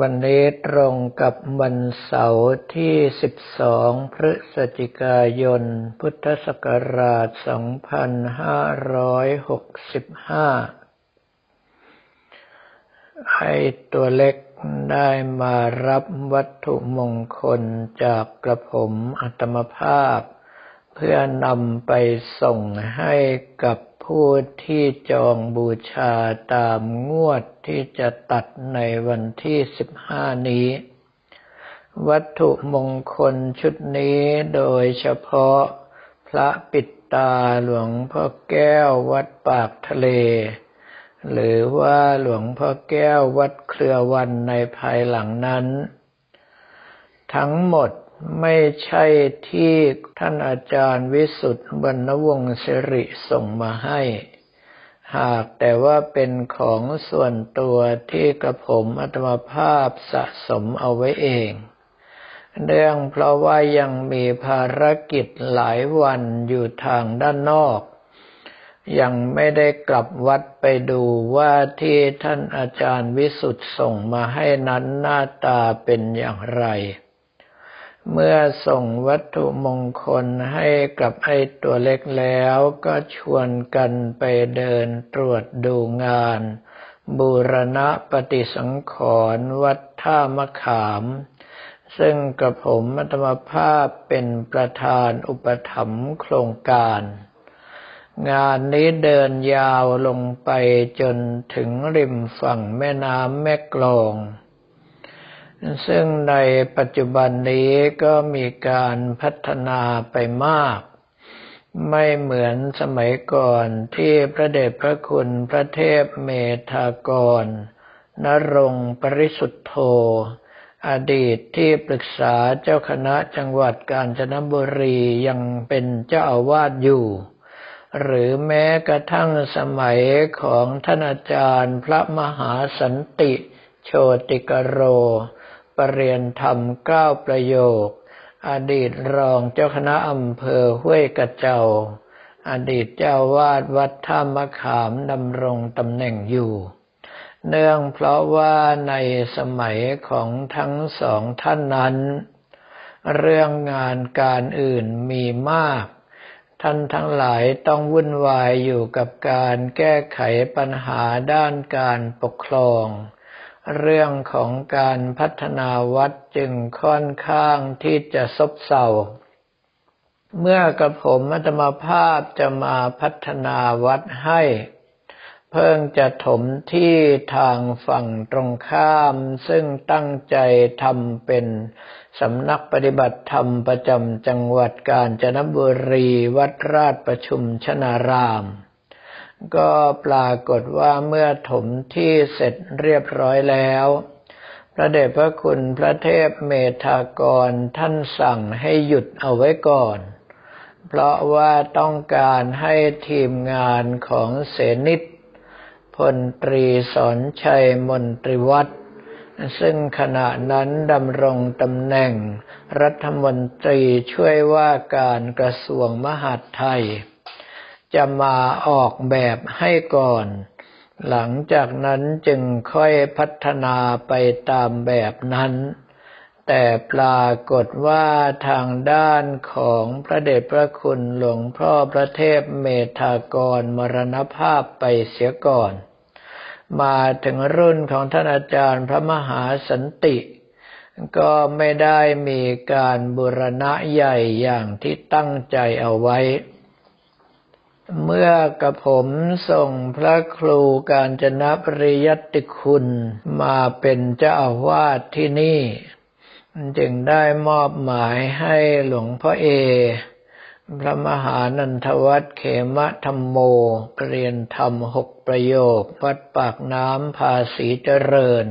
วันนี้ตรงกับวันเสาร์ที่ 12 พฤศจิกายน พุทธศักราช 2565 ให้ตัวเล็กได้มารับวัตถุมงคลจากกระผมอัตมภาพ เพื่อนำไปส่งให้กับ ผู้ที่จองบูชาตามงวดที่จะตัดในวันที่สิบห้านี้ วัตถุมงคลชุดนี้โดยเฉพาะพระปิดตาหลวงพ่อแก้ววัดปากทะเล หรือว่าหลวงพ่อแก้ววัดเครือวันในภายหลังนั้น ทั้งหมด ไม่ใช่ที่ท่านอาจารย์วิสุทธ์บรรณวงศ์สิริส่งมาให้ หากแต่ว่าเป็นของส่วนตัวที่กระผมอัตมภาพสะสมเอาไว้เองเนื่องเพราะว่ายังมีภารกิจหลายวันอยู่ทางด้านนอก ยังไม่ได้กลับวัดไปดูว่าที่ท่านอาจารย์วิสุทธ์ส่งมาให้นั้นหน้าตาเป็นอย่างไร เมื่อส่งวัตถุมงคลให้กับไอ้ตัวเล็กแล้วก็ชวนกันไปเดินตรวจดูงาน บูรณะปฏิสังขรณ์วัดท่ามะขาม ซึ่งกระผมมัตมภาพเป็นประธานอุปถัมภ์โครงการ งานนี้เดินยาวลงไปจนถึงริมฝั่งแม่น้ำแม่กลอง ซึ่งในปัจจุบันนี้ก็มีการพัฒนาไปมาก ไม่เหมือนสมัยก่อนที่พระเดชพระคุณพระเทพเมธากรนรงปริสุทธโธ อดีตที่ปรึกษาเจ้าคณะจังหวัดกาญจนบุรียังเป็นเจ้าอาวาสอยู่ หรือแม้กระทั่งสมัยของท่านอาจารย์พระมหาสันติโชติกโร ปรเรียนธรรมเก้าประโยค อดีตรองเจ้าคณะอำเภอห้วยกระเจ้า อดีตเจ้าวาดวัดท่ามะขามดำรงตำแหน่งอยู่ เนื่องเพราะว่าในสมัยของทั้งสองท่านนั้น เรื่องงานการอื่นมีมากท่านทั้งหลายต้องวุ่นวายอยู่กับการแก้ไขปัญหาด้านการปกครอง เรื่องของการพัฒนาวัดจึงค่อนข้างที่จะซบเซา เมื่อกระผมมัตมาภาพจะมาพัฒนาวัดให้ เพิ่งจะถมที่ทางฝั่งตรงข้าม ซึ่งตั้งใจทำเป็นสำนักปฏิบัติธรรมประจำจังหวัดกาญจนบุรีวัดราชประชุมชนาราม ก็ปรากฏว่าเมื่อถมที่เสร็จเรียบร้อยแล้ว พระเดชพระคุณพระเทพเมธากรท่านสั่งให้หยุดเอาไว้ก่อน เพราะว่าต้องการให้ทีมงานของเสนิตพลตรีสอนชัยมนตรีวัฒซึ่งขณะนั้นดำรงตำแหน่ง รัฐมนตรีช่วยว่าการกระทรวงมหาดไทย จะมาออกแบบให้ก่อน หลังจากนั้นจึงค่อยพัฒนาไปตามแบบนั้น แต่ปรากฏว่าทางด้านของพระเดชพระคุณหลวงพ่อพระเทพเมธากรมรณภาพไปเสียก่อน มาถึงรุ่นของท่านอาจารย์พระมหาสันติก็ไม่ได้มีการบุรณะใหญ่อย่างที่ตั้งใจเอาไว้ เมื่อกระผมส่งพระครูการจนปริยัติคุณมาเป็นเจ้าอาวาสที่นี่ จึงได้มอบหมายให้หลวงพ่อเอ พระมหานันทวัฒเขมธรรมโม เรียนธรรมหกประโยค วัดปากน้ำภาษีเจริญ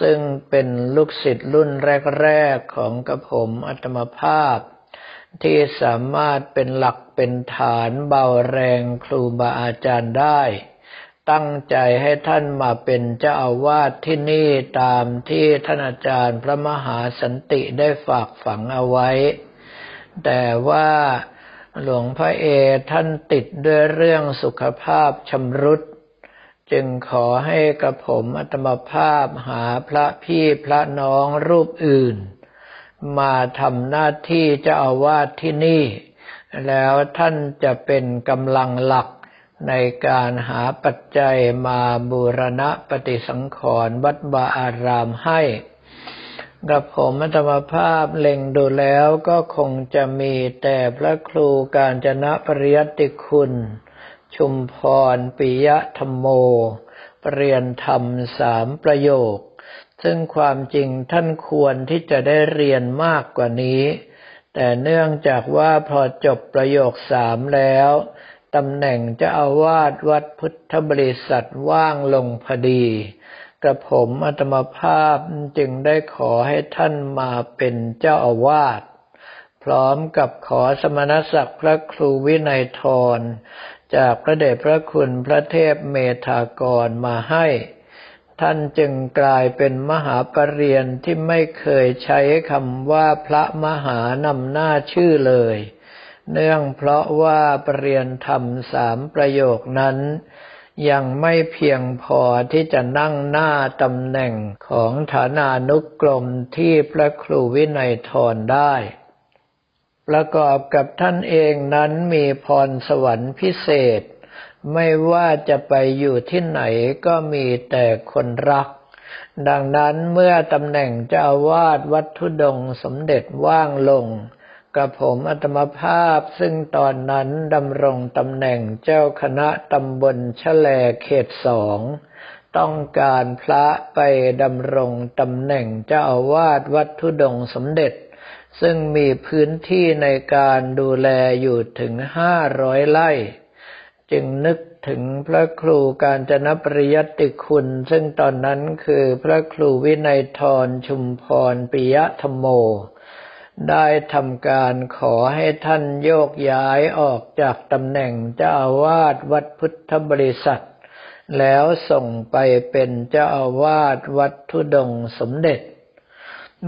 ซึ่งเป็นลูกศิษย์รุ่นแรก ๆ ของกระผมอัตมภาพ ที่สามารถเป็นหลักเป็นฐานเบาแรงครูบาอาจารย์ได้ ตั้งใจให้ท่านมาเป็นเจ้าอาวาสที่นี่ตามที่ท่านอาจารย์พระมหาสันติได้ฝากฝังเอาไว้ แต่ว่าหลวงพ่อเอท่านติดด้วยเรื่องสุขภาพชำรุด จึงขอให้กระผมอัตมภาพหาพระพี่พระน้องรูปอื่น มาทำหน้าที่เจ้าอาวาสที่นี่ แล้วท่านจะเป็นกำลังหลักในการหาปัจจัยมาบูรณะปฏิสังขรณ์วัดบาอารามให้กับผมธรรมภาพเล็งดูแล้วก็คงจะมีแต่พระครูการจนะปริยติคุณ ชุมพรปิยะธรรมโมปรเรียนธรรมสามประโยค ซึ่งความจริงท่านควรที่จะได้เรียนมากกว่านี้ แต่เนื่องจากว่าพอจบประโยคสามแล้วตำแหน่งเจ้าอาวาสวัดพุทธบริษัทว่างลงพอดีกระผมอัตมภาพจึงได้ขอให้ท่านมาเป็นเจ้าอาวาสพร้อมกับขอสมณศักดิ์พระครูวินัยทร จากพระเดชพระคุณพระเทพเมธากรมาให้ ท่านจึงกลายเป็นมหาปรริญญาที่ไม่เคยใช้คำว่าพระมหานำหน้าชื่อเลย เนื่องเพราะว่าปรริญญาธรรมสามประโยคนั้น ยังไม่เพียงพอที่จะนั่งหน้าตำแหน่งของฐานานุกรมที่พระครูวินัยทรได้ ประกอบกับท่านเองนั้นมีพรสวรรค์พิเศษ ไม่ว่าจะไปอยู่ที่ไหนก็มีแต่คนรัก ดังนั้นเมื่อตำแหน่งเจ้าวาดวัดทุดงสมเด็จว่างลงกับผมอัตมภาพซึ่งตอนนั้นดำรงตำแหน่งเจ้าคณะตำบลชะแลเขตสองต้องการพระไปดำรงตำแหน่งเจ้าอาวาสวัดทุดงสมเด็จ ซึ่งมีพื้นที่ในการดูแลอยู่ถึงห้าร้อยไร่ จึงนึกถึงพระครูการจนปริยติคุณ ซึ่งตอนนั้นคือพระครูวินัยทรชุมพรปิยธรรมโม ได้ทำการขอให้ท่านโยกย้ายออกจากตำแหน่งเจ้าอาวาสวัดพุทธบริษัท แล้วส่งไปเป็นเจ้าอาวาสวัดทุดงสมเด็จ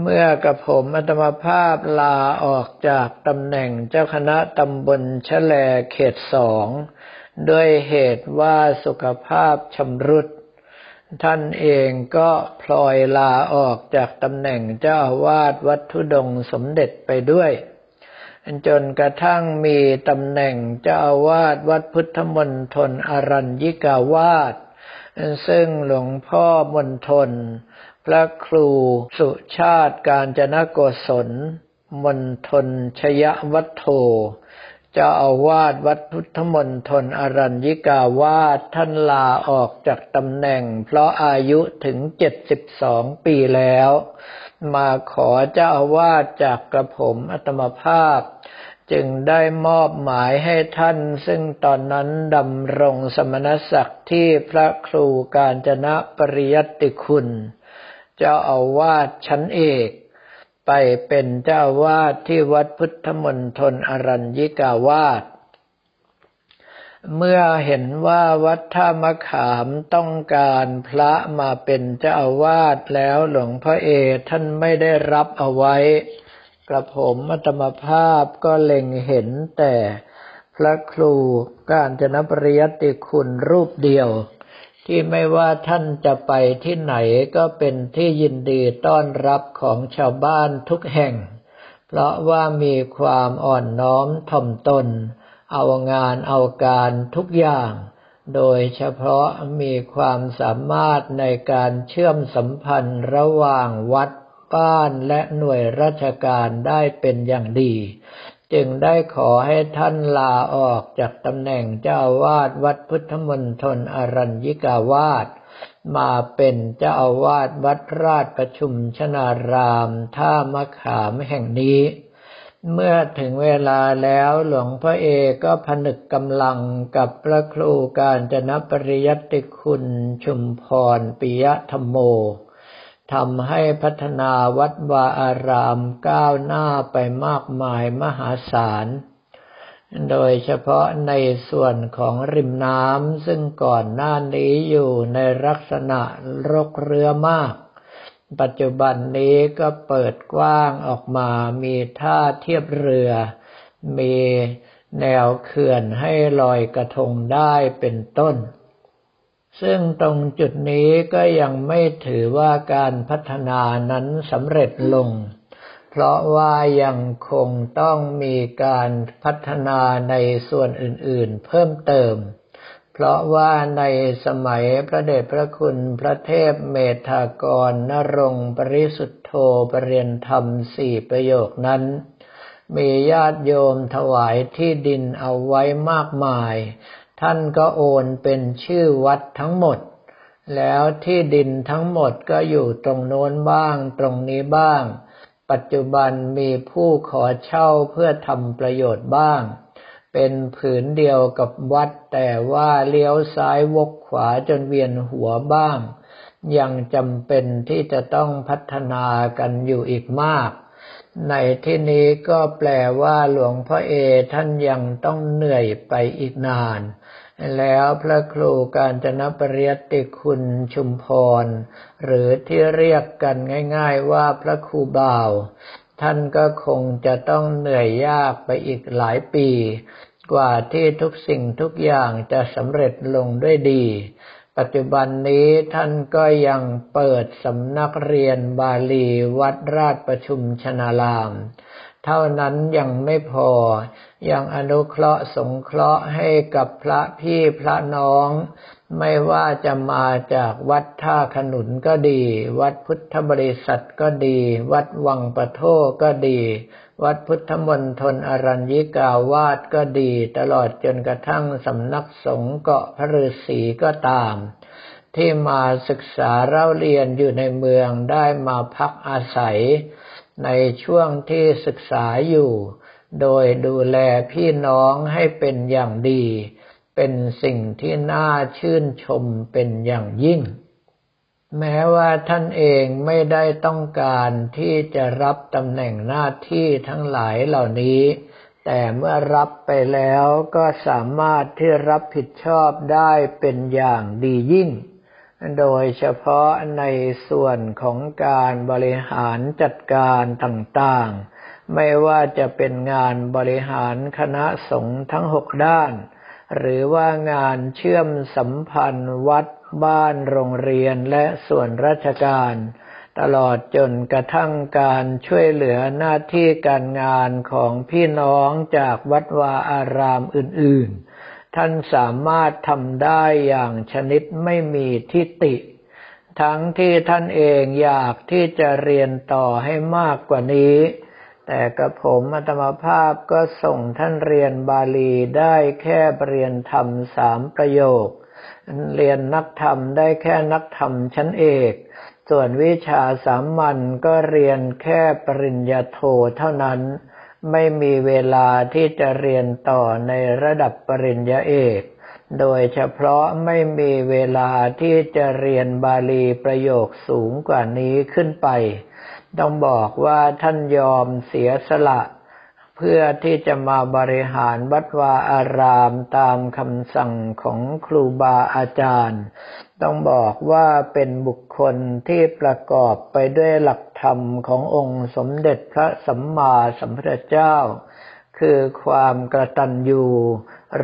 เมื่อกระผมอัตมภาพลาออกจากตำแหน่งเจ้าคณะตำบลชะแลเขตสอง ด้วยเหตุว่าสุขภาพชำรุด ท่านเองก็พลอยลาออกจากตำแหน่งเจ้าอาวาสวัดทุดงสมเด็จไปด้วย จนกระทั่งมีตำแหน่งเจ้าอาวาสวัดพุทธมณฑลอรัญญิกาวาสซึ่งหลวงพ่อมณฑลพระครูสุชาติการจนโกศลมณฑลชยวัฒโธ จ้าอาวาสวัดพุทธมณฑลอรัญญิกาวาสท่านลาออกจากตำแหน่ง เพราะอายุถึงเจ็ดสิบสองปีแล้ว มาขอเจ้าอาวาสจากกระผมอัตมภาพ จึงได้มอบหมายให้ท่าน ซึ่งตอนนั้นดำรงสมณศักดิ์ที่พระครูการจนะปริยัติคุณ เจ้าอาวาสชั้นเอก ไปเป็นเจ้าวาดที่วัดพุทธมณฑลอรัญญิกาวาสเมื่อเห็นว่าวัดท่ามะขามต้องการพระมาเป็นเจ้าวาสแล้วหลวงพ่อเอท่านไม่ได้รับเอาไว้ กระผมอัตมภาพก็เล็งเห็นแต่พระครูการจนปริยติคุณรูปเดียว ที่ไม่ว่าท่านจะไปที่ไหนก็เป็นที่ยินดีต้อนรับของชาวบ้านทุกแห่ง เพราะว่ามีความอ่อนน้อมถ่อมตน เอางานเอาการทุกอย่าง โดยเฉพาะมีความสามารถในการเชื่อมสัมพันธ์ระหว่างวัดบ้านและหน่วยราชการได้เป็นอย่างดี จึงได้ขอให้ท่านลาออกจากตำแหน่งเจ้าวาดวัดพุทธมณฑลอรัญญิกาวาสมาเป็นเจ้าอาวาสวัดราชประชุมชนารามท่ามะขามแห่งนี้ เมื่อถึงเวลาแล้วหลวงพ่อเอก็ผนึกกำลังกับพระครูการจนปริยัติคุณชุมพรปิยธรรมโม ทำให้พัฒนาวัดวาอารามก้าวหน้าไปมากมายมหาศาล โดยเฉพาะในส่วนของริมน้ำซึ่งก่อนหน้านี้อยู่ในลักษณะรกเรือมาก ปัจจุบันนี้ก็เปิดกว้างออกมามีท่าเทียบเรือ มีแนวเขื่อนให้ลอยกระทงได้เป็นต้น ซึ่งตรงจุดนี้ก็ยังไม่ถือว่าการพัฒนานั้นสำเร็จลง เพราะว่ายังคงต้องมีการพัฒนาในส่วนอื่นๆ เพิ่มเติม เพราะว่าในสมัยพระเดชพระคุณพระเทพเมธากรนรงปริสุทธโธปรเรียนธรรมสี่ประโยคนั้นมีญาติโยมถวายที่ดินเอาไว้มากมาย ท่านก็โอนเป็นชื่อวัดทั้งหมด แล้วที่ดินทั้งหมดก็อยู่ตรงโน้นบ้าง ตรงนี้บ้าง ปัจจุบันมีผู้ขอเช่าเพื่อทำประโยชน์บ้าง เป็นผืนเดียวกับวัดแต่ว่าเลี้ยวซ้ายวกขวาจนเวียนหัวบ้าง ยังจำเป็นที่จะต้องพัฒนากันอยู่อีกมาก ในที่นี้ก็แปลว่าหลวงพ่อเอท่านยังต้องเหนื่อยไปอีกนาน แล้วพระครูการจนปริยติคุณชุมพร หรือที่เรียกกันง่ายๆว่าพระครูบ่าว ท่านก็คงจะต้องเหนื่อยยากไปอีกหลายปี กว่าที่ทุกสิ่งทุกอย่างจะสำเร็จลงด้วยดี ปัจจุบันนี้ท่านก็ยังเปิดสำนักเรียนบาลีวัดราชประชุมชนาราม เท่านั้นยังไม่พอ ยังอนุเคราะห์สงเคราะห์ให้กับพระพี่พระน้อง ไม่ว่าจะมาจากวัดท่าขนุนก็ดี วัดพุทธบริษัทก็ดี วัดวังปะโทก็ดี วัดพุทธมณฑลอรัญญิกาวาสก็ดี ตลอดจนกระทั่งสำนักสงฆ์เกาะพระฤาษีก็ตาม ที่มาศึกษาเล่าเรียนอยู่ในเมืองได้มาพักอาศัย ในช่วงที่ศึกษาอยู่ โดยดูแลพี่น้องให้เป็นอย่างดี เป็นสิ่งที่น่าชื่นชมเป็นอย่างยิ่ง แม้ว่าท่านเองไม่ได้ต้องการที่จะรับตำแหน่งหน้าที่ทั้งหลายเหล่านี้ แต่เมื่อรับไปแล้วก็สามารถที่รับผิดชอบได้เป็นอย่างดียิ่ง โดยเฉพาะในส่วนของการบริหารจัดการต่างๆ ไม่ว่าจะเป็นงานบริหารคณะสงฆ์ทั้งหกด้าน หรือว่างานเชื่อมสัมพันธ์วัดบ้านโรงเรียนและส่วนราชการ ตลอดจนกระทั่งการช่วยเหลือหน้าที่การงานของพี่น้องจากวัดวาอารามอื่นๆ ท่านสามารถทำได้อย่างชนิดไม่มีทิฏฐิทั้งที่ท่านเองอยากที่จะเรียนต่อให้มากกว่านี้ แต่กระผมอัตมภาพก็ส่งท่านเรียนบาลีได้แค่เรียนธรรมสามประโยค เรียนนักธรรมได้แค่นักธรรมชั้นเอก ส่วนวิชาสามัญก็เรียนแค่ปริญญาโทเท่านั้น ไม่มีเวลาที่จะเรียนต่อในระดับปริญญาเอก โดยเฉพาะไม่มีเวลาที่จะเรียนบาลีประโยคสูงกว่านี้ขึ้นไป ต้องบอกว่าท่านยอมเสียสละ เพื่อที่จะมาบริหารวัดวาอารามตามคำสั่งของครูบาอาจารย์ ต้องบอกว่าเป็นบุคคลที่ประกอบไปด้วยหลักธรรมขององค์สมเด็จพระสัมมาสัมพุทธเจ้า คือความกระตัญญู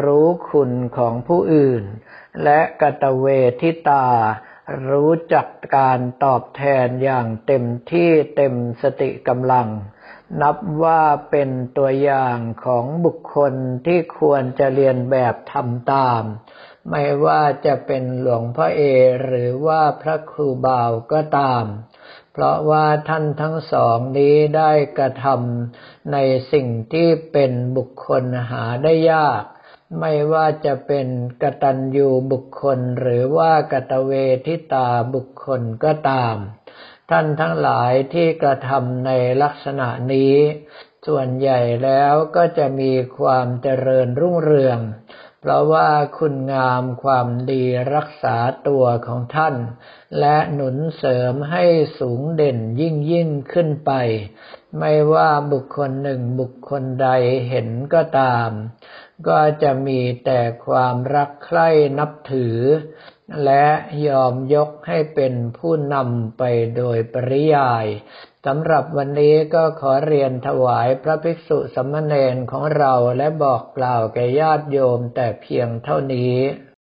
รู้คุณของผู้อื่น และกตเวทิตา รู้จักการตอบแทนอย่างเต็มที่เต็มสติกำลัง นับว่าเป็นตัวอย่างของบุคคลที่ควรจะเรียนแบบทำตาม ไม่ว่าจะเป็นหลวงพ่อเอหรือว่าพระครูบาวก็ตาม เพราะว่าท่านทั้งสองนี้ได้กระทำในสิ่งที่เป็นบุคคลหาได้ยาก ไม่ว่าจะเป็นกตัญญูบุคคลหรือว่ากตเวทิตาบุคคลก็ตาม ท่านทั้งหลายที่กระทำในลักษณะนี้ ส่วนใหญ่แล้วก็จะมีความเจริญรุ่งเรือง เพราะว่าคุณงามความดีรักษาตัวของท่าน และหนุนเสริมให้สูงเด่นยิ่งยิ่งขึ้นไป ไม่ว่าบุคคลหนึ่งบุคคลใดเห็นก็ตาม ก็จะมีแต่ความรักใคร่นับถือ และยอมยกให้เป็นผู้นำไปโดยปริยายสำหรับวันนี้ก็ขอเรียนถวายพระภิกษุสมณเณรของเราและบอกกล่าวแก่ญาติโยมแต่เพียงเท่านี้